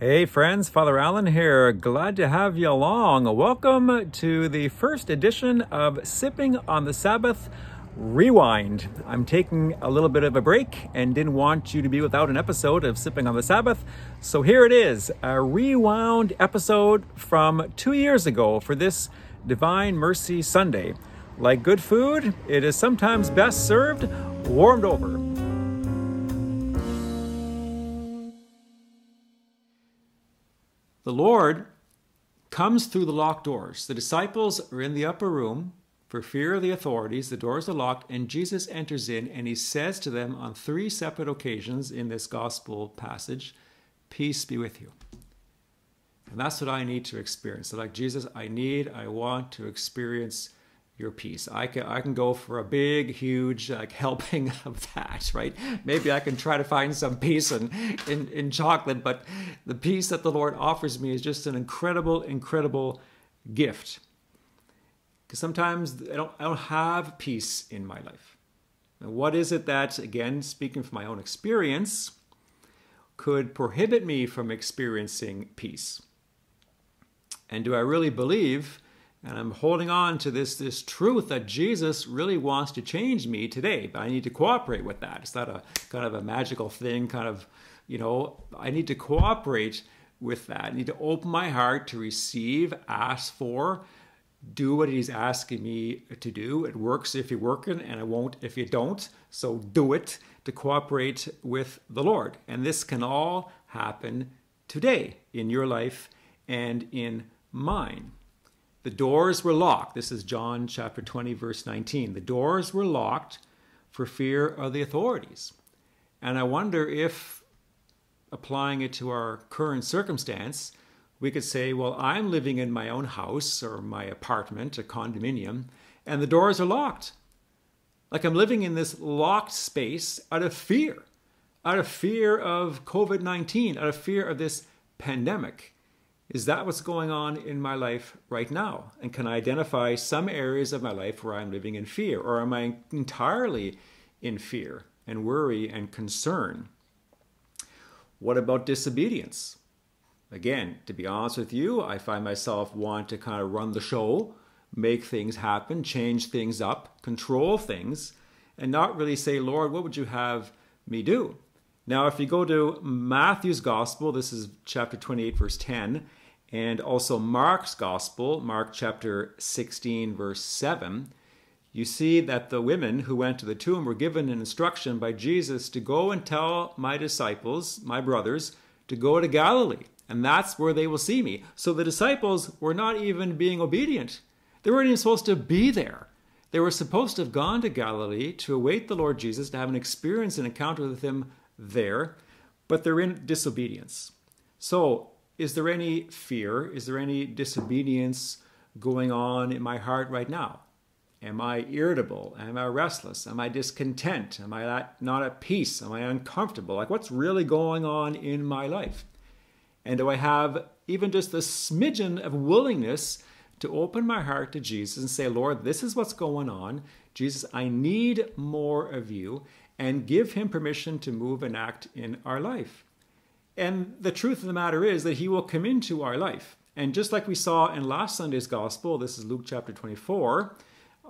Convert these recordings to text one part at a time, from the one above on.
Hey friends, Father Allen here. Glad to have you along. Welcome to the first edition of Sipping on the Sabbath Rewind. I'm taking a little bit of a break and didn't want you to be without an episode of Sipping on the Sabbath. So here it is, a rewound episode from two years ago for this Divine Mercy Sunday. Like good food, it is sometimes best served warmed over. The Lord comes through the locked doors. The disciples are in the upper room for fear of the authorities. The doors are locked, and Jesus enters in and he says to them on three separate occasions in this gospel passage, Peace be with you. And that's what I need to experience. So, like Jesus, I need, I want to experience your peace. I can I can go for a big, huge like helping of that, right? Maybe I can try to find some peace in, in, in chocolate, but the peace that the Lord offers me is just an incredible, incredible gift. Because sometimes I don't I don't have peace in my life. Now, what is it that, again, speaking from my own experience, could prohibit me from experiencing peace? And do I really believe? And I'm holding on to this, this truth that Jesus really wants to change me today, but I need to cooperate with that. It's not a kind of a magical thing, kind of, you know, I need to cooperate with that. I need to open my heart to receive, ask for, do what he's asking me to do. It works if you're working, and it won't if you don't. So do it to cooperate with the Lord. And this can all happen today in your life and in mine. The doors were locked. This is John chapter 20, verse 19. The doors were locked for fear of the authorities. And I wonder if, applying it to our current circumstance, we could say, well, I'm living in my own house or my apartment, a condominium, and the doors are locked. Like I'm living in this locked space out of fear, out of fear of COVID 19, out of fear of this pandemic. Is that what's going on in my life right now? And can I identify some areas of my life where I'm living in fear? Or am I entirely in fear and worry and concern? What about disobedience? Again, to be honest with you, I find myself want to kind of run the show, make things happen, change things up, control things, and not really say, Lord, what would you have me do? Now, if you go to Matthew's Gospel, this is chapter 28, verse 10, and also Mark's Gospel, Mark chapter 16, verse 7, you see that the women who went to the tomb were given an instruction by Jesus to go and tell my disciples, my brothers, to go to Galilee, and that's where they will see me. So the disciples were not even being obedient. They weren't even supposed to be there. They were supposed to have gone to Galilee to await the Lord Jesus, to have an experience, an encounter with him there, but they're in disobedience. So is there any fear? Is there any disobedience going on in my heart right now? Am I irritable? Am I restless? Am I discontent? Am I not at peace? Am I uncomfortable? Like, what's really going on in my life? And do I have even just the smidgen of willingness to open my heart to Jesus and say, Lord, this is what's going on. Jesus, I need more of you, and give him permission to move and act in our life. And the truth of the matter is that he will come into our life. And just like we saw in last Sunday's gospel, this is Luke chapter 24.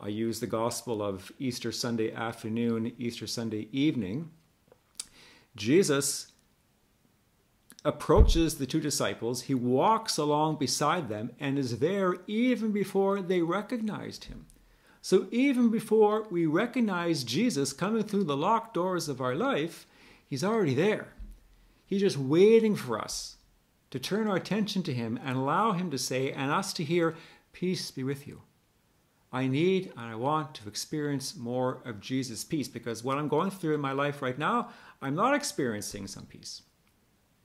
I use the gospel of Easter Sunday afternoon, Easter Sunday evening. Jesus approaches the two disciples, he walks along beside them and is there even before they recognized him. So, even before we recognize Jesus coming through the locked doors of our life, he's already there. He's just waiting for us to turn our attention to Him and allow Him to say, and us to hear, Peace be with you. I need and I want to experience more of Jesus' peace because what I'm going through in my life right now, I'm not experiencing some peace.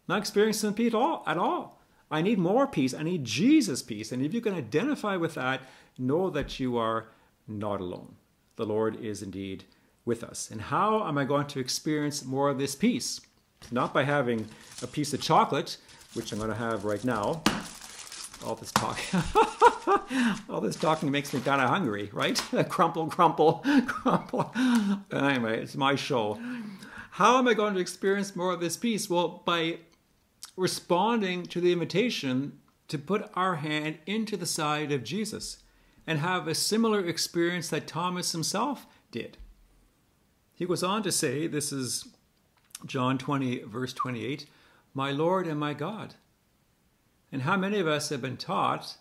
not experiencing some peace at all, at all. I need more peace. I need Jesus' peace. And if you can identify with that, know that you are not alone. The Lord is indeed with us. And how am I going to experience more of this peace? Not by having a piece of chocolate, which I'm going to have right now. All this talking, all this talking makes me kind of hungry, right? crumple, crumple, crumple. Anyway, it's my show. How am I going to experience more of this peace? Well, by responding to the invitation to put our hand into the side of Jesus and have a similar experience that Thomas himself did. He goes on to say, this is John 20, verse 28, My Lord and my God. And how many of us have been taught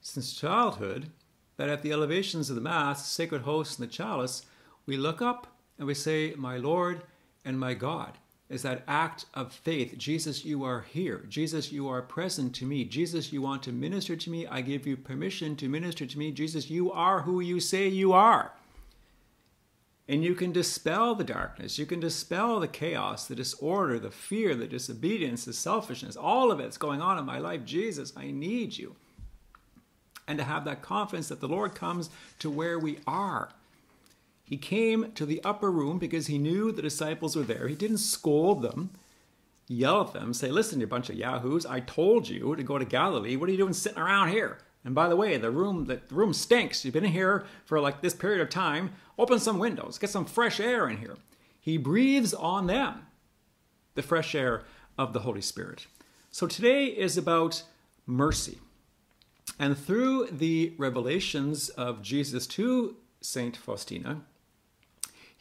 since childhood that at the elevations of the Mass, sacred host, and the chalice, we look up and we say, My Lord and my God is that act of faith. Jesus, you are here. Jesus, you are present to me. Jesus, you want to minister to me. I give you permission to minister to me. Jesus, you are who you say you are. And you can dispel the darkness. You can dispel the chaos, the disorder, the fear, the disobedience, the selfishness, all of it's going on in my life. Jesus, I need you. And to have that confidence that the Lord comes to where we are he came to the upper room because he knew the disciples were there. He didn't scold them, yell at them, say, Listen, you bunch of yahoos, I told you to go to Galilee. What are you doing sitting around here? And by the way, the room the room stinks. You've been in here for like this period of time. Open some windows, get some fresh air in here. He breathes on them the fresh air of the Holy Spirit. So today is about mercy. And through the revelations of Jesus to Saint Faustina,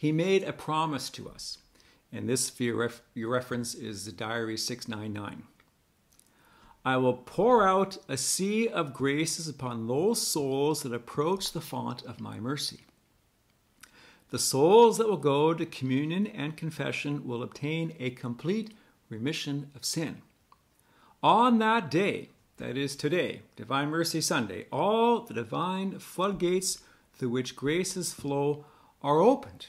he made a promise to us. And this, for your, ref- your reference, is the Diary 699. I will pour out a sea of graces upon those souls that approach the font of my mercy. The souls that will go to communion and confession will obtain a complete remission of sin. On that day, that is today, Divine Mercy Sunday, all the divine floodgates through which graces flow are opened.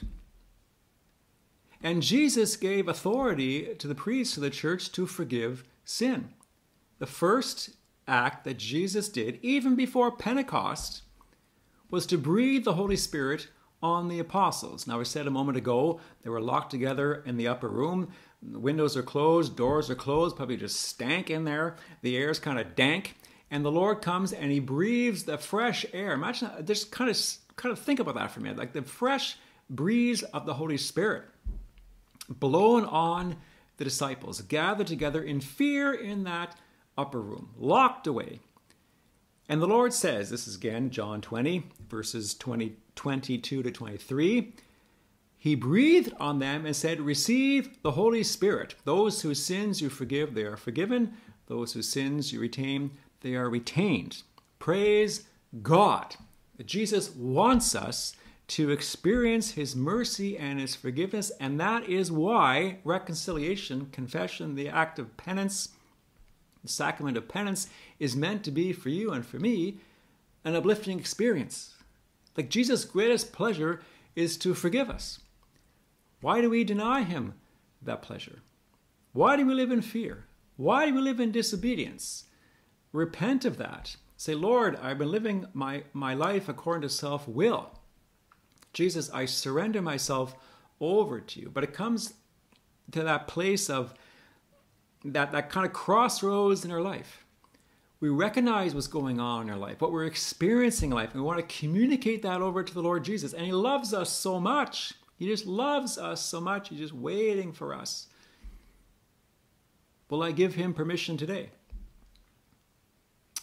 And Jesus gave authority to the priests of the church to forgive sin. The first act that Jesus did, even before Pentecost, was to breathe the Holy Spirit on the apostles. Now, I said a moment ago they were locked together in the upper room. The windows are closed, doors are closed, probably just stank in there. The air is kind of dank. And the Lord comes and he breathes the fresh air. Imagine, just kind of, kind of think about that for a minute, like the fresh breeze of the Holy Spirit blown on the disciples, gathered together in fear in that upper room, locked away. And the Lord says, this is again John 20, verses 20, 22 to 23. He breathed on them and said, Receive the Holy Spirit. Those whose sins you forgive, they are forgiven. Those whose sins you retain, they are retained. Praise God. Jesus wants us to experience his mercy and his forgiveness. And that is why reconciliation, confession, the act of penance, the sacrament of penance is meant to be for you and for me an uplifting experience. Like Jesus' greatest pleasure is to forgive us. Why do we deny him that pleasure? Why do we live in fear? Why do we live in disobedience? Repent of that. Say, Lord, I've been living my, my life according to self will. Jesus, I surrender myself over to you. But it comes to that place of that, that kind of crossroads in our life. We recognize what's going on in our life, what we're experiencing in life, and we want to communicate that over to the Lord Jesus. And He loves us so much. He just loves us so much. He's just waiting for us. Will I give Him permission today?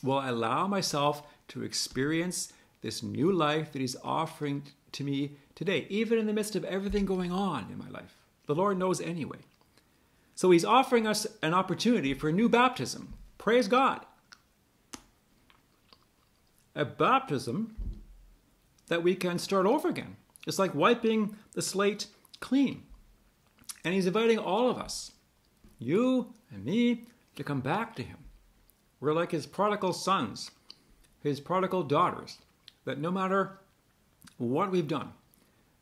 Will I allow myself to experience this new life that He's offering to me today, even in the midst of everything going on in my life. The Lord knows anyway. So He's offering us an opportunity for a new baptism. Praise God. A baptism that we can start over again. It's like wiping the slate clean. And He's inviting all of us, you and me, to come back to Him. We're like His prodigal sons, His prodigal daughters, that no matter what we've done,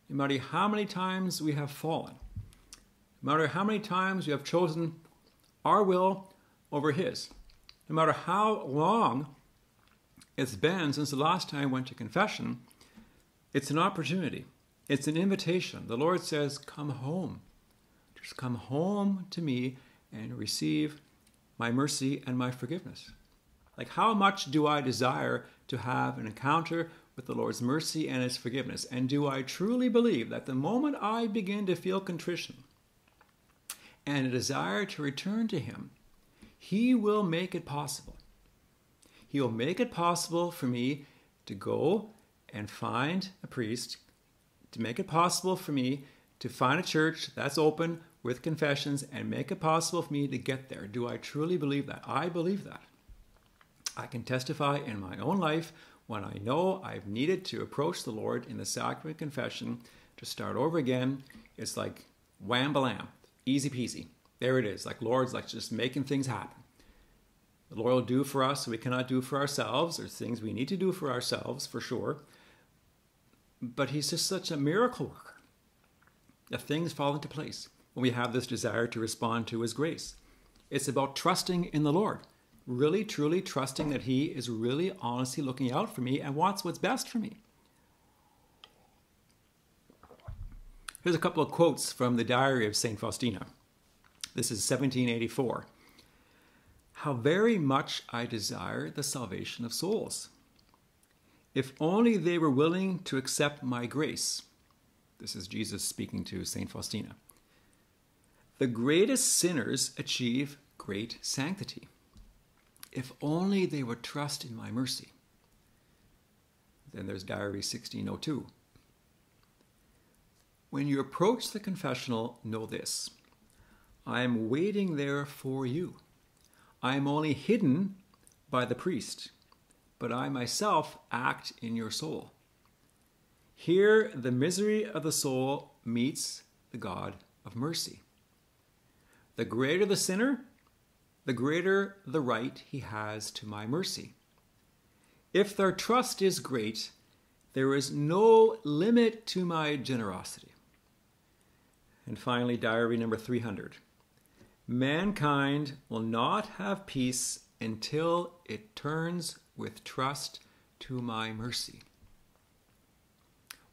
no matter how many times we have fallen, no matter how many times we have chosen our will over His, no matter how long it's been since the last time I went to confession, it's an opportunity. It's an invitation. The Lord says, Come home. Just come home to me and receive my mercy and my forgiveness. Like, how much do I desire to have an encounter with the Lord's mercy and His forgiveness? And do I truly believe that the moment I begin to feel contrition and a desire to return to Him, He will make it possible. He will make it possible for me to go and find a priest, to make it possible for me to find a church that's open with confessions and make it possible for me to get there. Do I truly believe that? I believe that. I can testify in my own life when I know I've needed to approach the Lord in the sacrament confession to start over again. It's like wham blam, easy peasy. There it is. Like Lord's like just making things happen. The Lord will do for us we cannot do for ourselves. There's things we need to do for ourselves for sure. But He's just such a miracle worker that things fall into place when we have this desire to respond to His grace. It's about trusting in the Lord, really, truly trusting that He is really honestly looking out for me and wants what's best for me. Here's a couple of quotes from the diary of St. Faustina. This is 1784. How very much I desire the salvation of souls. If only they were willing to accept my grace. This is Jesus speaking to St. Faustina. The greatest sinners achieve great sanctity. If only they would trust in my mercy. Then there's Diary 1602. When you approach the confessional, know this I am waiting there for you. I am only hidden by the priest, but I myself act in your soul. Here, the misery of the soul meets the God of mercy. The greater the sinner, the greater the right he has to my mercy. If their trust is great, there is no limit to my generosity. And finally, diary number 300 mankind will not have peace until it turns with trust to my mercy.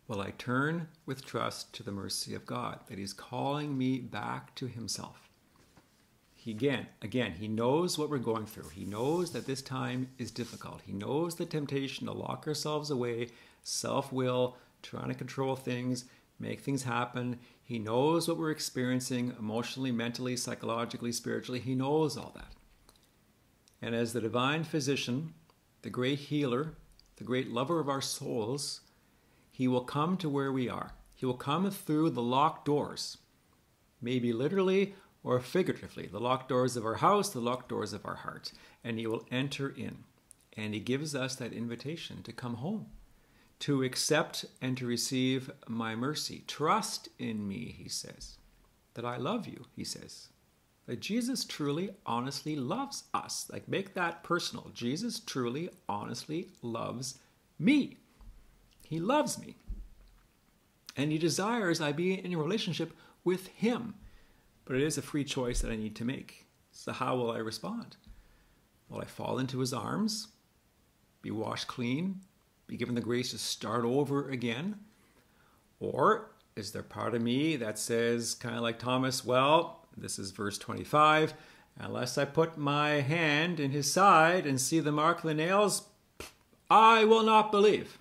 Will I turn with trust to the mercy of God, that He's calling me back to Himself? He again, again, He knows what we're going through. He knows that this time is difficult. He knows the temptation to lock ourselves away, self will, trying to control things, make things happen. He knows what we're experiencing emotionally, mentally, psychologically, spiritually. He knows all that. And as the divine physician, the great healer, the great lover of our souls, he will come to where we are. He will come through the locked doors, maybe literally or figuratively, the locked doors of our house, the locked doors of our heart, and he will enter in. And he gives us that invitation to come home to accept and to receive my mercy. Trust in me, he says, that I love you, he says. That Jesus truly, honestly loves us. Like, make that personal. Jesus truly, honestly loves me. He loves me. And he desires I be in a relationship with him. But it is a free choice that I need to make. So, how will I respond? Will I fall into his arms, be washed clean, be given the grace to start over again? Or is there part of me that says, kind of like Thomas, well, this is verse 25, unless I put my hand in his side and see the mark of the nails, I will not believe.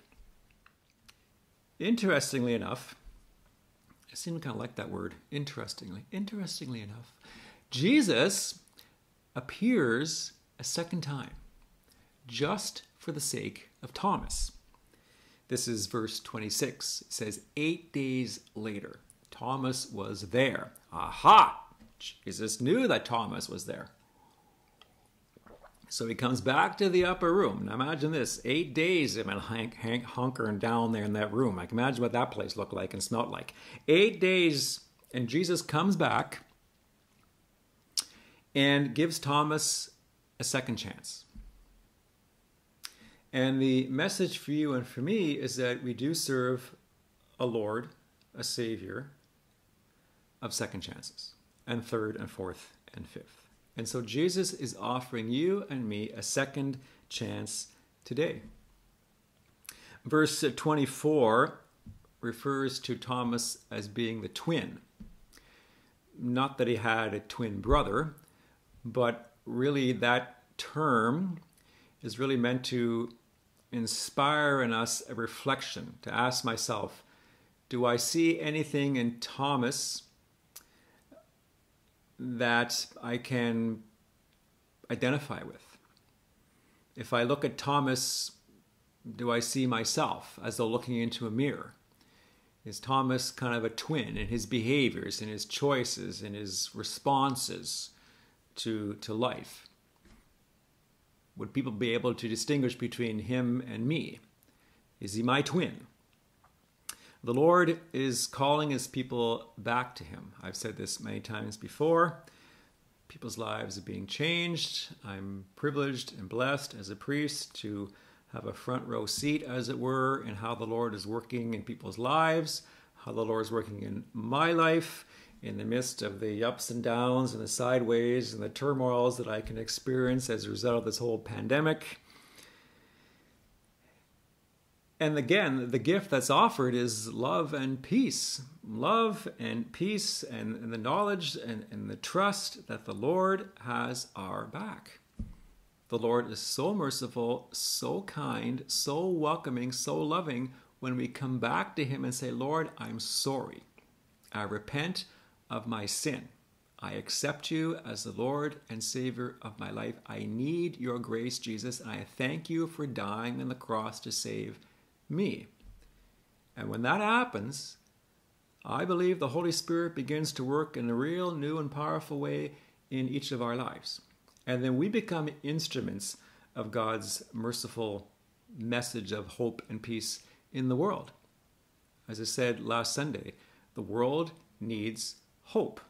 Interestingly enough, I seem to kind of like that word, interestingly. Interestingly enough, Jesus appears a second time just for the sake of Thomas. This is verse 26. It says, Eight days later, Thomas was there. Aha! Jesus knew that Thomas was there. So he comes back to the upper room. Now imagine this eight days of him Hank, Hank hunkering down there in that room. I can imagine what that place looked like and smelled like. Eight days, and Jesus comes back and gives Thomas a second chance. And the message for you and for me is that we do serve a Lord, a Savior of second chances, and third and fourth and fifth. And so Jesus is offering you and me a second chance today. Verse 24 refers to Thomas as being the twin. Not that he had a twin brother, but really that term is really meant to inspire in us a reflection to ask myself do I see anything in Thomas that I can identify with. If I look at Thomas, do I see myself as though looking into a mirror? Is Thomas kind of a twin in his behaviors, in his choices, in his responses to, to life? Would people be able to distinguish between him and me? Is he my twin? The Lord is calling his people back to him. I've said this many times before. People's lives are being changed. I'm privileged and blessed as a priest to have a front row seat, as it were, in how the Lord is working in people's lives, how the Lord is working in my life, in the midst of the ups and downs and the sideways and the turmoils that I can experience as a result of this whole pandemic. And again, the gift that's offered is love and peace. Love and peace and, and the knowledge and, and the trust that the Lord has our back. The Lord is so merciful, so kind, so welcoming, so loving when we come back to Him and say, Lord, I'm sorry. I repent of my sin. I accept you as the Lord and Savior of my life. I need your grace, Jesus, and I thank you for dying on the cross to save me. And when that happens, I believe the Holy Spirit begins to work in a real new and powerful way in each of our lives. And then we become instruments of God's merciful message of hope and peace in the world. As I said last Sunday, the world needs hope.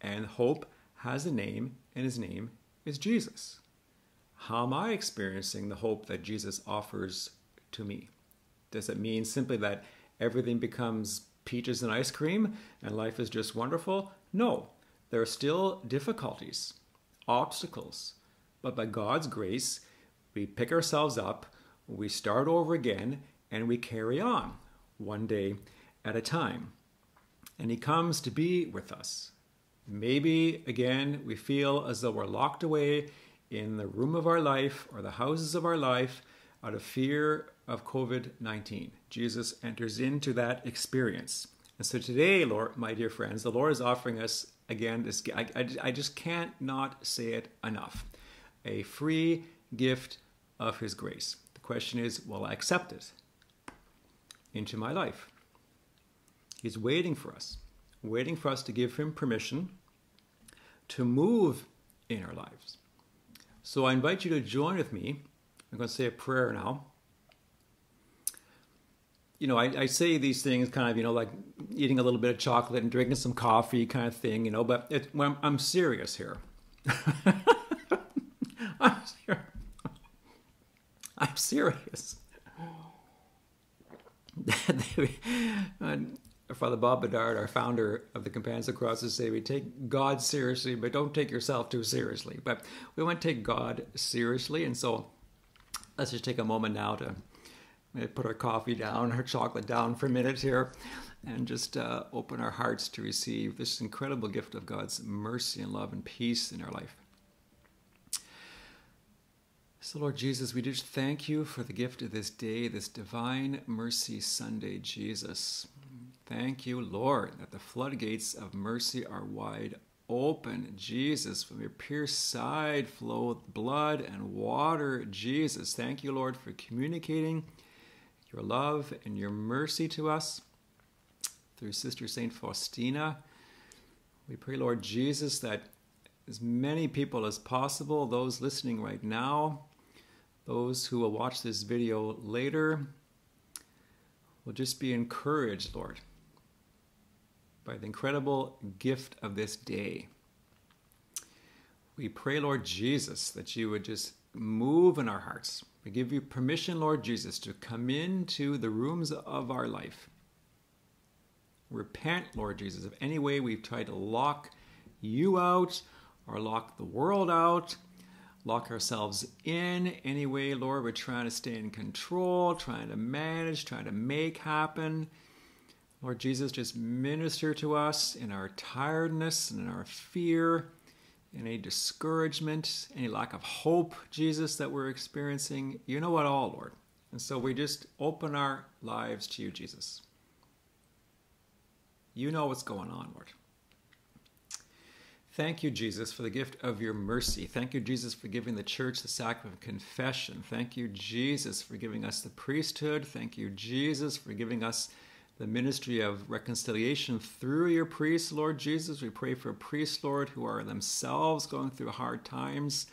And hope has a name, and his name is Jesus. How am I experiencing the hope that Jesus offers to me? Does it mean simply that everything becomes peaches and ice cream and life is just wonderful? No, there are still difficulties, obstacles. But by God's grace, we pick ourselves up, we start over again, and we carry on one day at a time. And He comes to be with us. Maybe again, we feel as though we're locked away in the room of our life or the houses of our life out of fear of COVID 19. Jesus enters into that experience. And so today, Lord, my dear friends, the Lord is offering us again this. I, I, I just can't not say it enough a free gift of His grace. The question is, will I accept it into my life? He's waiting for us, waiting for us to give Him permission to move in our lives. So I invite you to join with me. I'm going to say a prayer now you know, I, I, say these things kind of, you know, like eating a little bit of chocolate and drinking some coffee kind of thing, you know, but it, well, I'm serious here. I'm, serious. I'm serious. Father Bob Bedard, our founder of the Companions of Crosses, say we take God seriously, but don't take yourself too seriously. But we want to take God seriously, and so let's just take a moment now to Maybe put our coffee down, our chocolate down for a minute here, and just uh, open our hearts to receive this incredible gift of God's mercy and love and peace in our life. So, Lord Jesus, we just thank you for the gift of this day, this Divine Mercy Sunday, Jesus. Thank you, Lord, that the floodgates of mercy are wide open. Jesus, from your pierced side flow blood and water. Jesus, thank you, Lord, for communicating your love and your mercy to us through Sister St. Faustina. We pray, Lord Jesus, that as many people as possible, those listening right now, those who will watch this video later, will just be encouraged, Lord, by the incredible gift of this day. We pray, Lord Jesus, that you would just move in our hearts, we give you permission, Lord Jesus, to come into the rooms of our life. Repent, Lord Jesus, of any way we've tried to lock you out or lock the world out, lock ourselves in any way, Lord. We're trying to stay in control, trying to manage, trying to make happen. Lord Jesus, just minister to us in our tiredness and in our fear in any discouragement, any lack of hope, Jesus, that we're experiencing. You know it all, Lord. And so we just open our lives to you, Jesus. You know what's going on, Lord. Thank you, Jesus, for the gift of your mercy. Thank you, Jesus, for giving the church the sacrament of confession. Thank you, Jesus, for giving us the priesthood. Thank you, Jesus, for giving us the ministry of reconciliation through your priests, Lord Jesus. We pray for priests, Lord, who are themselves going through hard times,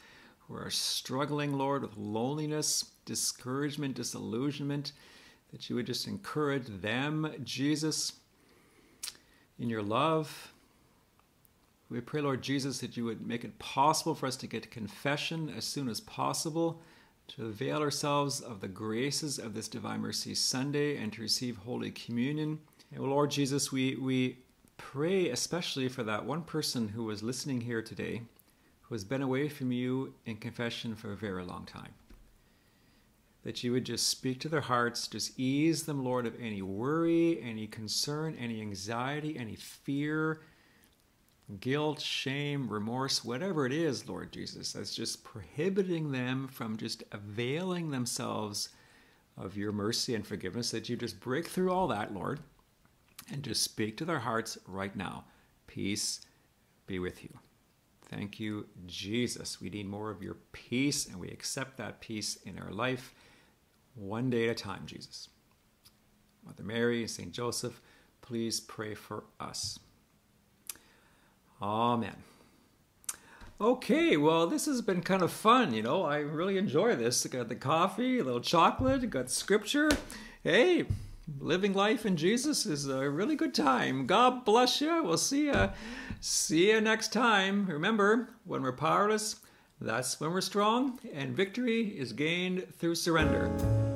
who are struggling, Lord, with loneliness, discouragement, disillusionment, that you would just encourage them, Jesus, in your love. We pray, Lord Jesus, that you would make it possible for us to get confession as soon as possible to avail ourselves of the graces of this Divine Mercy Sunday and to receive Holy Communion. And Lord Jesus, we, we pray especially for that one person who was listening here today who has been away from you in confession for a very long time. That you would just speak to their hearts, just ease them, Lord, of any worry, any concern, any anxiety, any fear guilt, shame, remorse, whatever it is, Lord Jesus, that's just prohibiting them from just availing themselves of your mercy and forgiveness, that you just break through all that, Lord, and just speak to their hearts right now. Peace be with you. Thank you, Jesus. We need more of your peace, and we accept that peace in our life one day at a time, Jesus. Mother Mary, and St. Joseph, please pray for us. Amen. Okay, well, this has been kind of fun, you know. I really enjoy this. I got the coffee, a little chocolate, got scripture. Hey, living life in Jesus is a really good time. God bless you. We'll see you. See you next time. Remember, when we're powerless, that's when we're strong, and victory is gained through surrender.